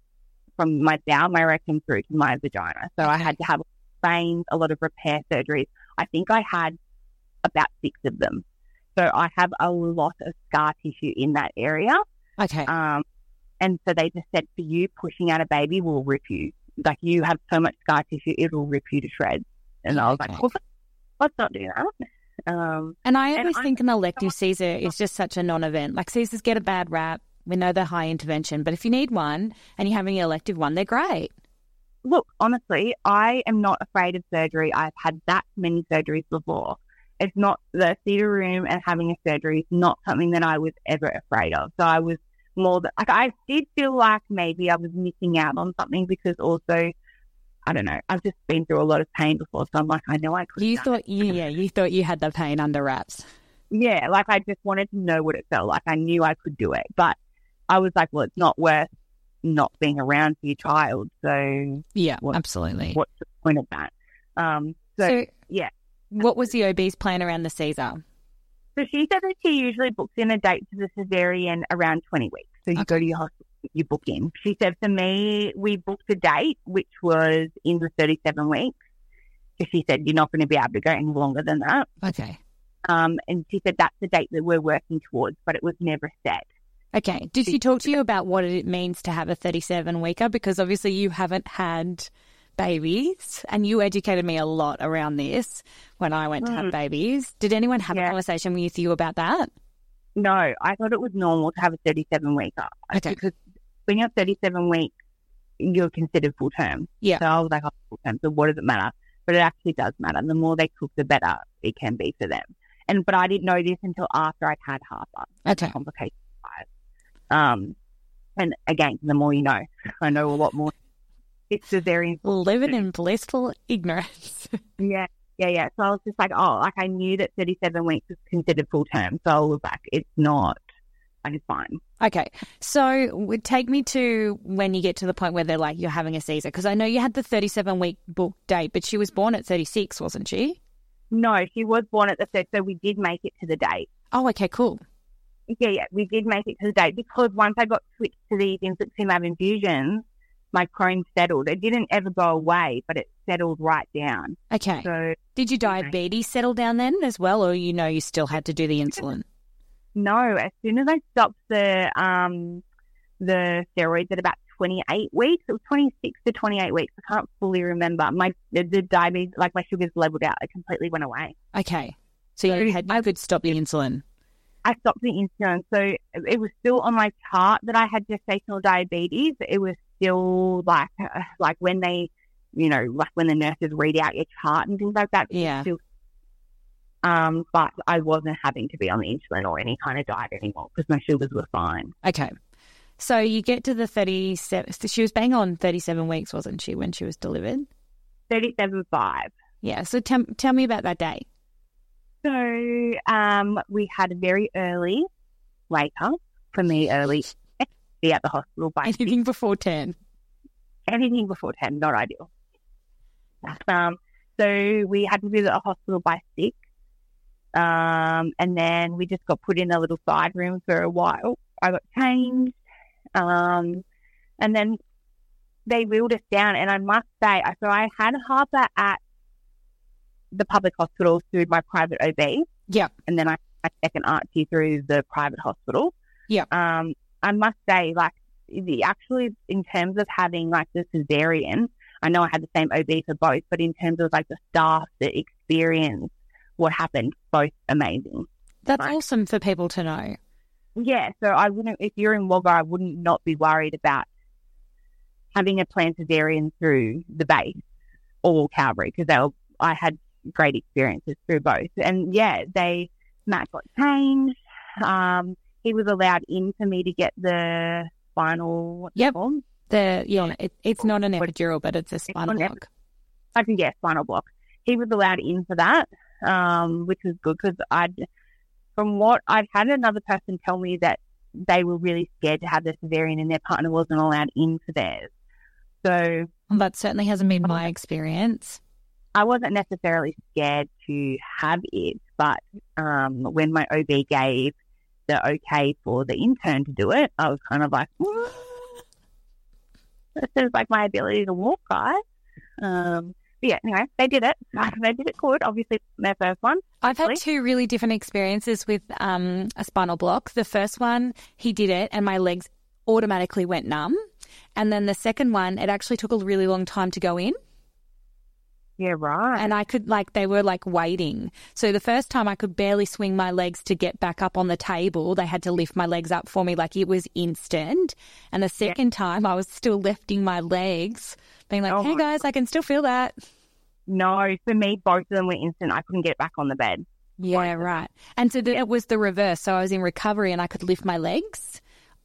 from my bowel, my rectum through to my vagina. So I had to have veins, a lot of repair surgeries. I think I had about six of them. So I have a lot of scar tissue in that area. Okay. Um, and so they just said for you, pushing out a baby will rip you. Like you have so much scar tissue, it'll rip you to shreds. And I was like, well, let's not do that. Um, And I and always I- think an elective Caesar is just such a non-event. Like Caesars get a bad rap. We know they're high intervention, but if you need one and you're having an elective one, they're great. look, honestly, I am not afraid of surgery. I've had that many surgeries before. It's not the theatre room and having a surgery is not something that I was ever afraid of. So I was more that like I did feel like maybe I was missing out on something because also I don't know. I've just been through a lot of pain before, so I'm like, I know I could. You thought, you, yeah, you thought you had the pain under wraps. yeah, like I just wanted to know what it felt like. I knew I could do it, but I was like, well, it's not worth not being around for your child. So Yeah, What- absolutely. what's the point of that? Um, so, So, yeah. What was the OB's plan around the Caesar? So she said that she usually books in a date for the cesarean around 20 weeks. So you go to your hospital, you book in. She said for me, we booked a date, which was in the 37 weeks. So she said, you're not going to be able to go any longer than that. Okay. Um, and she said that's the date that we're working towards, but it was never set. Okay. Did she talk to you about what it means to have a 37 weeker? Because obviously you haven't had babies and you educated me a lot around this when I went to have Mm. babies. Did anyone have a conversation with you about that? No, I thought it was normal to have a 37 weeker Okay. because when you're 37 weeks, you're considered full term. Yeah. So I was like, oh, full term. So what does it matter? But it actually does matter. The more they cook, the better it can be for them. And but I didn't know this until after I'd had Harper. Okay. Complications. Um, and again, the more you know, (laughs) I know a lot more. It's a very Living in blissful ignorance. (laughs) Yeah, yeah, yeah. So I was just like, oh, like I knew that 37 weeks was considered full term. So I was like, it's not like it's fine. Okay. So would take me to when you get to the point where they're like, you're having a Caesar. Because I know you had the 37 week book date, but she was born at 36, wasn't she? No, she was born at the third, so we did make it to the date. Oh, okay, cool. Yeah, yeah, we did make it to the date because once I got switched to these infliximab infusions, my Crohn's settled. It didn't ever go away, but it settled right down. Okay. So Did your diabetes settle down then as well, or you know you still had to do the insulin? no, as soon as I stopped the um the steroids at about 28 weeks, it was 26 to 28 weeks. I can't fully remember. My the, the diabetes, like my sugars leveled out. It completely went away. Okay. So you had you could stop the insulin. I stopped the insulin, so it was still on my chart that I had gestational diabetes. It was still like uh, like when they, you know, like when the nurses read out your chart and things like that. Yeah. Still, um, but I wasn't having to be on the insulin or any kind of diet anymore because my sugars were fine. Okay. So you get to the 37, she was bang on 37 weeks, wasn't she, when she was delivered? Thirty-seven five. Yeah. So tell tell me about that day. So um, we had a very early wake up for me early. Be at the hospital by Anything before 10. anything before 10, not ideal. Um, so we had to visit a hospital by six. Um, and then we just got put in a little side room for a while. I got changed. Um, and then they wheeled us down. And I must say, I- so I had a Harper at the public hospital through my private OB. Yeah. And then I my second Archie through the private hospital. Yeah. Um, I must say, like, the actually in terms of having like the cesarean, I know I had the same OB for both, but in terms of like the staff, the experience, what happened, both amazing. That's Right. awesome for people to know. Yeah, so I wouldn't, if you're in Wagga, I wouldn't not be worried about having a planned cesarean through the base or Calvary because they were, I had great experiences through both. And yeah, they, Matt got changed. Um, he was allowed in for me to get the spinal, what's it Yep. called? The yeah, it, it's not an epidural, but it's a spinal ep- block. I can get spinal block. He was allowed in for that, um, which was good because I'd, from what I'd had another person tell me that they were really scared to have their cesarean and their partner wasn't allowed in for theirs. So Well, that certainly hasn't been my experience. I wasn't necessarily scared to have it, but um, when my OB gave the okay for the intern to do it, I was kind of like, "What? this is like my ability to walk, guys. Um, but yeah, anyway, they did it. (laughs) They did it good. Obviously, their first one. I've had two really different experiences with um, a spinal block. The first one, he did it, and my legs automatically went numb. And then the second one, it actually took a really long time to go in. Yeah, right. and I could like they were like waiting. So the first time I could barely swing my legs to get back up on the table. They had to lift my legs up for me like it was instant. And the second time I was still lifting my legs, being like, Oh "Hey guys, I can still feel that." no, for me, both of them were instant. I couldn't get back on the bed. Yeah, right. And so the, it was the reverse. So I was in recovery and I could lift my legs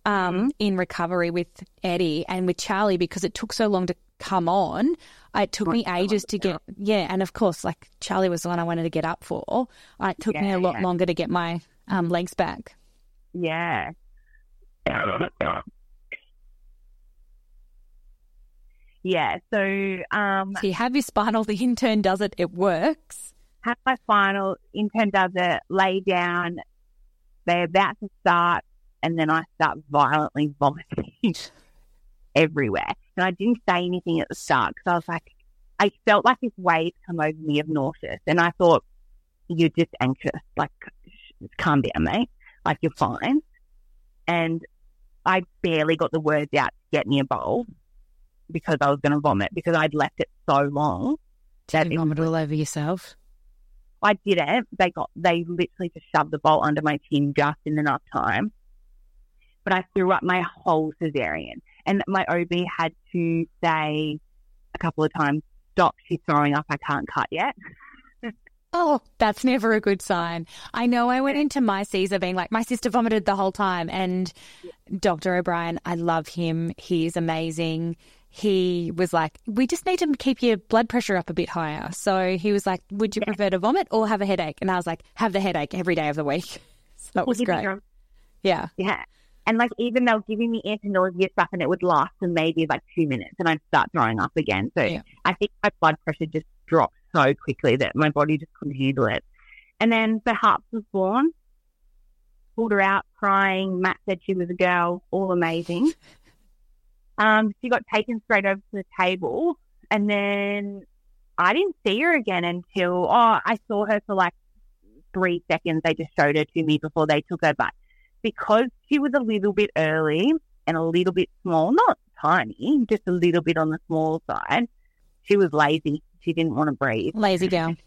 um, in recovery with Eddie and with Charlie because it took so long to come on. It took me ages to get, yeah. And of course, like Charlie was the one I wanted to get up for. It took me a lot yeah. longer to get my um, legs back. Yeah. Yeah, so um, So you have your spinal, the intern does it, it works. have my final intern does it, lay down, they're about to start, and then I start violently vomiting (laughs) everywhere. And I didn't say anything at the start because I was like, I felt like this wave come over me of nauseous, and I thought, you're just anxious, like calm down, mate, like you're fine. And I barely got the words out to get me a bowl because I was going to vomit because I'd left it so long Did it you vomit all over yourself? I didn't. They got they literally just shoved the bowl under my chin just in enough time. But I threw up my whole cesarean, and my OB had to say a couple of times, "Stop! She's throwing up. I can't cut yet." (laughs) Oh, that's never a good sign. I know I went into my Caesar being like, my sister vomited the whole time. And Dr. O'Brien, I love him. He's amazing. He was like, we just need to keep your blood pressure up a bit higher. So he was like, would you prefer to vomit or have a headache? And I was like, have the headache every day of the week. (laughs) So that was great. Yeah. Yeah. And like even they were giving me anti-nausea stuff and it would last for maybe like two minutes and I'd start throwing up again. So Yeah. I think my blood pressure just dropped so quickly that my body just couldn't handle it. And then the Harps was born, pulled her out crying. Matt said she was a girl, all amazing. (laughs) Um, she got taken straight over to the table and then I didn't see her again until, oh, I saw her for like three seconds. They just showed her to me before they took her. But because she was a little bit early and a little bit small, not tiny, just a little bit on the small side, she was lazy. She didn't want to breathe. Lazy girl. (laughs)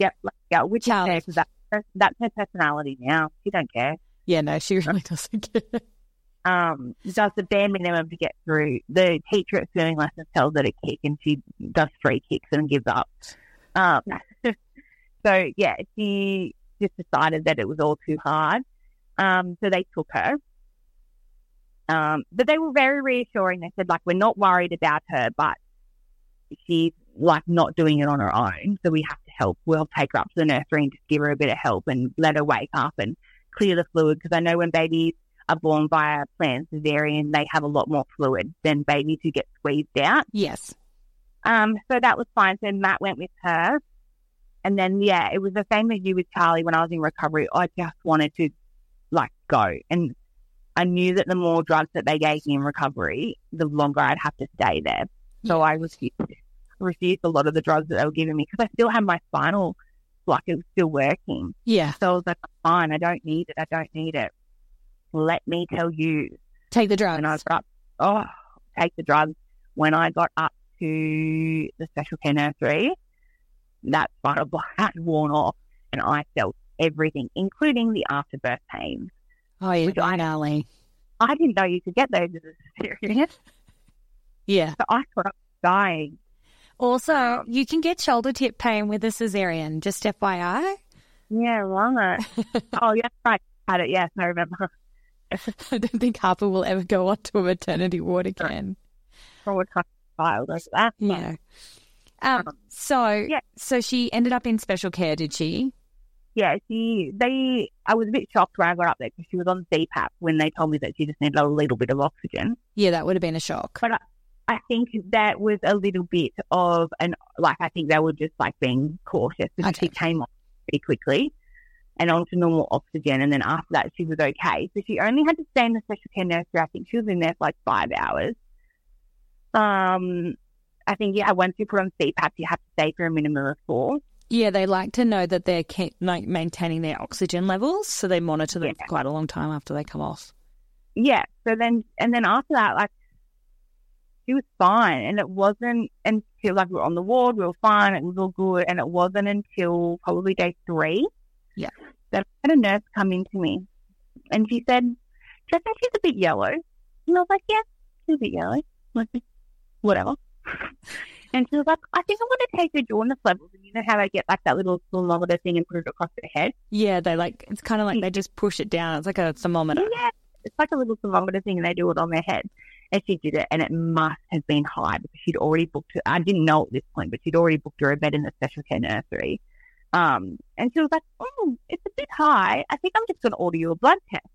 Yep, yeah, which Charlie. is that, that's her personality now. She don't care. Yeah, no, she really doesn't care. (laughs) Um, does the bare minimum to get through. The teacher at swimming lessons tells her to kick, and she does three kicks and gives up. Um, (laughs) so yeah, she just decided that it was all too hard. Um, so they took her. Um, but they were very reassuring. They said like, we're not worried about her, but she's like not doing it on her own. So we have to help. We'll take her up to the nursery and just give her a bit of help and let her wake up and clear the fluid. Because I know when babies are born via planned cesarean, they have a lot more fluid than babies who get squeezed out. Yes. Um, so that was fine. So Matt went with her. And then, yeah, it was the same as you with Charlie when I was in recovery. I just wanted to, like, go. And I knew that the more drugs that they gave me in recovery, the longer I'd have to stay there. So I refused, refused a lot of the drugs that they were giving me because I still had my spinal, like, it was still working. Yeah. So I was like, fine, I don't need it. I don't need it. Let me tell you, Take the drugs. when I got up, oh, take the drugs. When I got up to the special care nursery, that spinal block (laughs) had worn off and I felt everything, including the afterbirth pain. oh, yeah, Which I-. I didn't know you could get those as a cesarean, Yeah. so I thought I was dying. Also, you can get shoulder tip pain with a cesarean, just FYI. Yeah, right. (laughs) oh, yeah, right. Had it, yes, I remember. (laughs) I don't think Harper will ever go on to a maternity ward again. Child like that. Yeah. Um, so, Yeah. so she ended up in special care, did she? Yeah, she, they, I was a bit shocked when I got up there because she was on CPAP when they told me that she just needed a little bit of oxygen. Yeah, that would have been a shock. But I, I think that was a little bit of an, like, I think they were just like being cautious because she came off pretty quickly and onto normal oxygen. And then after that, she was okay. So she only had to stay in the special care nursery. I think she was in there for like five hours. Um, I think, yeah, once you put on CPAP, you have to stay for a minimum of four. Yeah, they like to know that they're keep, like maintaining their oxygen levels, so they monitor them Yeah. for quite a long time after they come off. yeah. So then, and then after that, like, she was fine. And it wasn't until, like, we were on the ward, we were fine, it was all good. And it wasn't until probably day three Yeah. that I had a nurse come in to me. And she said, Do you reckon she's a bit yellow? And I was like, Yeah, she's a bit yellow. Like, whatever. And she was like, I think I'm going to take her jaundice levels. And you know how they get, like, that little thermometer thing and put it across their head? Yeah, they like it's kind of like they just push it down. It's like a thermometer. Yeah, it's like a little thermometer thing, and they do it on their head. And she did it, and it must have been high because she'd already booked her. I didn't know at this point, but she'd already booked her a bed in the special care nursery. Um, and she was like, "Oh, it's a bit high. I think I'm just going to order you a blood test."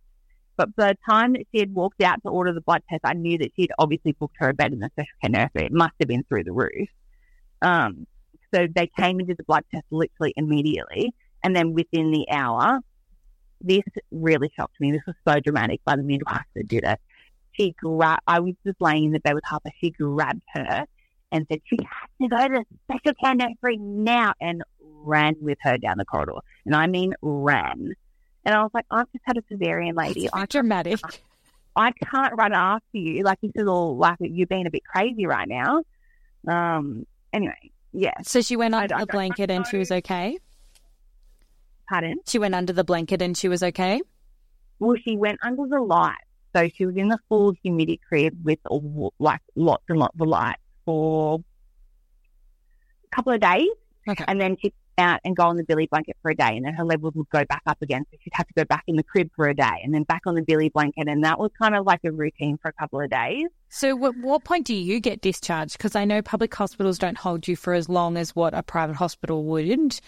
But by the time that she had walked out to order the blood test, I knew that she'd obviously booked her a bed in the special care nursery. It must have been through the roof. Um, so they came and did the blood test literally immediately, and then within the hour, this really shocked me. This was so dramatic by the midwife that did it. She grabbed, I was just laying in the bed with Harper. She grabbed her and said, she has to go to the special care nursery now and ran with her down the corridor. And I mean ran. And I was like, I've just had a cesarean lady. It's I, dramatic. I can't run after you. Like, this is all like you're being a bit crazy right now. Um, anyway, yeah, So she went under I the blanket and she was okay. pardon. She went under the blanket and she was okay. Well, she went under the light. So she was in the full humidicrib with all, like lots and lots of lights for a couple of days. Okay. And then come out and go on the bili blanket for a day. And then her levels would go back up again. So she'd have to go back in the crib for a day and then back on the bili blanket. And that was kind of like a routine for a couple of days. So, what, what point do you get discharged? Because I know public hospitals don't hold you for as long as what a private hospital would.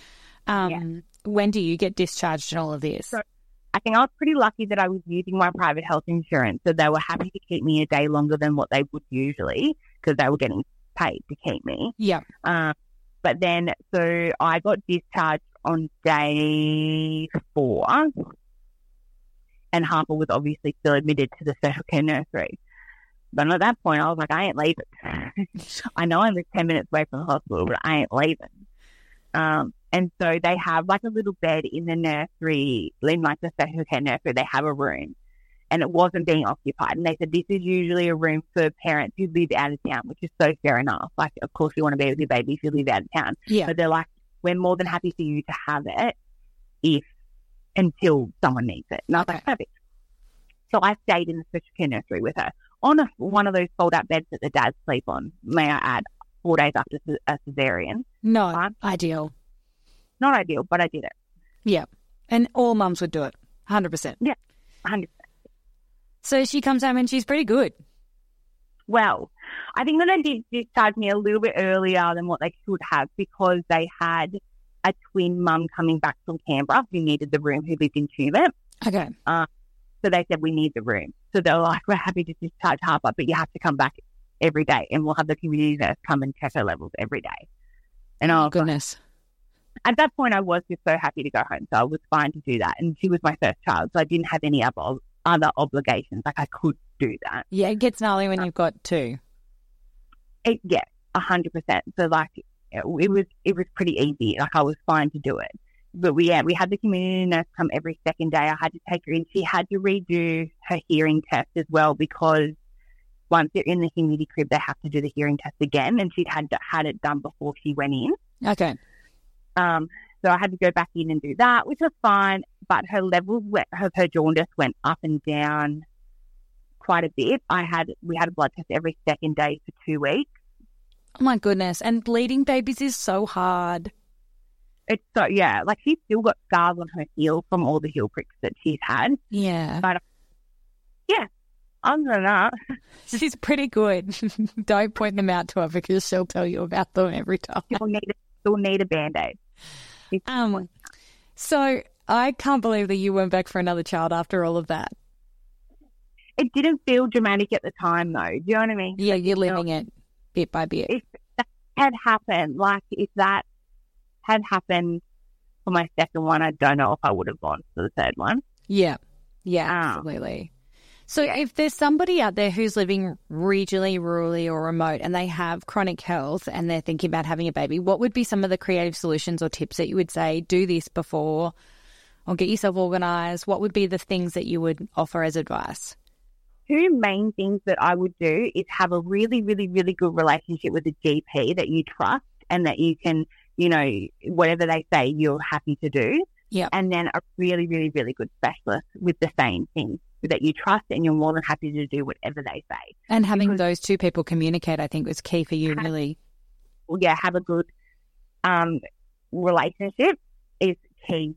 Um, Yeah. When do you get discharged in all of this? So- I think I was pretty lucky that I was using my private health insurance, so they were happy to keep me a day longer than what they would usually because they were getting paid to keep me. Yeah. Um, but then, so I got discharged on day four, and Harper was obviously still admitted to the special care nursery. But at that point, I was like, I ain't leaving. (laughs) I know I'm just 10 minutes away from the hospital, but I ain't leaving. Um, and so they have like a little bed in the nursery, in like the special care nursery, they have a room and it wasn't being occupied. And they said, this is usually a room for parents who live out of town, which is so fair enough. Like, of course, you want to be with your baby if you live out of town. Yeah. But they're like, we're more than happy for you to have it if until someone needs it. And I was Okay. like, perfect. So I stayed in the special care nursery with her on a, one of those fold out beds that the dads sleep on, may I add, four days after a cesarean. No, Fine. ideal. Not ideal, but I did it. Yeah. And all mums would do it. 100%. 100 So she comes home and she's pretty good. Well, I think that they did discharge me a little bit earlier than what they should have because they had a twin mum coming back from Canberra who needed the room who lived in Tumut. Okay. Um, so they said, we need the room. So they were like, we're happy to discharge Harper, but you have to come back every day and we'll have the community nurse come and check her levels every day. And I was like, Goodness. at that point, I was just so happy to go home. So I was fine to do that. And she was my first child. So I didn't have any other, other obligations. Like I could do that. Yeah, it gets gnarly when you've got two. It, yeah, a hundred percent. So like, it, it was it was pretty easy. Like I was fine to do it. But we yeah we had the community nurse come every second day. I had to take her in. She had to redo her hearing test as well because once they're in the humidicrib, they have to do the hearing test again. And she'd had had it done before she went in. Okay. Um, so I had to go back in and do that, which was fine. But her levels went, her, her jaundice went up and down quite a bit. I had we had a blood test every second day for two weeks. Oh my goodness. And bleeding babies is so hard. It's so yeah, like she's still got scars on her heel from all the heel pricks that she's had. Yeah. Yeah. Other than that, (laughs) She's pretty good. (laughs) Don't point them out to her because she'll tell you about them every time. she'll need a, she'll need a band aid. (laughs) Um, so I can't believe that you went back for another child after all of that. It didn't feel dramatic at the time though. Do you know what I mean? Yeah, you're living it bit by bit. If that had happened, like if that had happened for my second one, I don't know if I would have gone for the third one. Yeah. Yeah, Ah. absolutely. So if there's somebody out there who's living regionally, rurally, or remote and they have chronic health and they're thinking about having a baby, what would be some of the creative solutions or tips that you would say, do this before or get yourself organized? What would be the things that you would offer as advice? two main things that I would do is have a really, really, really good relationship with a GP that you trust and that you can, you know, whatever they say, you're happy to do. Yep. And then a really, really, really good specialist with the same thing that you trust and you're more than happy to do whatever they say. And having Because- those two people communicate, I think, was key for you, Ha- really. Well, yeah, have a good um, relationship is key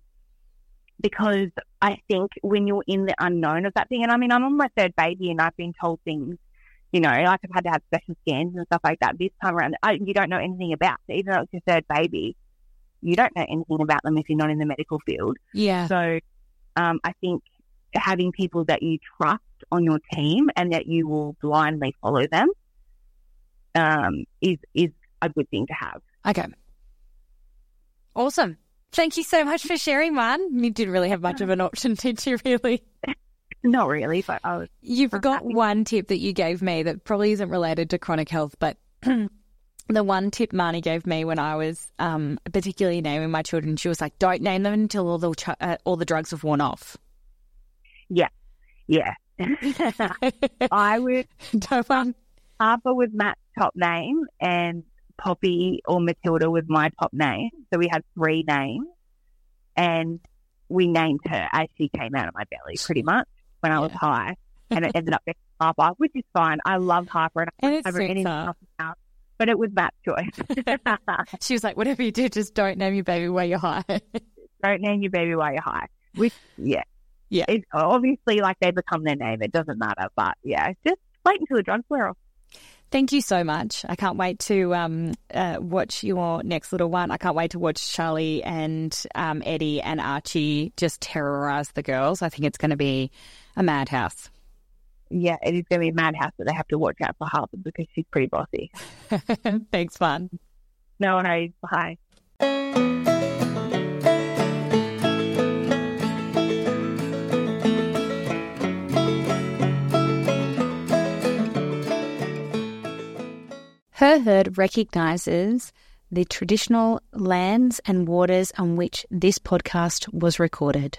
because I think when you're in the unknown of that thing, and I mean, I'm on my third baby and I've been told things, you know, like I've had to have special scans and stuff like that. This time around, I, you don't know anything about. So even though it's your third baby, you don't know anything about them if you're not in the medical field. Yeah. So um, I think having people that you trust on your team and that you will blindly follow them um, is is a good thing to have. Okay. Awesome. Thank you so much for sharing, Marn. You didn't really have much of an option, (laughs) did you, really? Not really, but I was You've got happy. one tip that you gave me that probably isn't related to chronic health, but (clears throat) the one tip Marney gave me when I was um, particularly naming my children, she was like, "Don't name them until all the ch- uh, all the drugs have worn off." Yeah. Yeah. (laughs) I would Don't want- Harper was Matt's top name and Poppy or Matilda was my top name. So we had three names and we named her as she came out of my belly pretty much when I was Yeah. high. And it ended up being Harper, which is fine. I love Harper and I And have her anything else now. But it was Matt's choice. (laughs) She was like, "Whatever you do, just don't name your baby while you're high." Don't name your baby while you're high. Which, yeah. Yeah. It's obviously like they become their name. It doesn't matter. But yeah, just wait until the drugs wear off. Thank you so much. I can't wait to um, uh, watch your next little one. I can't wait to watch Charlie and um, Eddie and Archie just terrorize the girls. I think it's going to be a madhouse. Yeah, it is going to be a madhouse, but they have to watch out for Harper because she's pretty bossy. (laughs) Thanks, fun. No worries. Bye. Her Herd recognises the traditional lands and waters on which this podcast was recorded.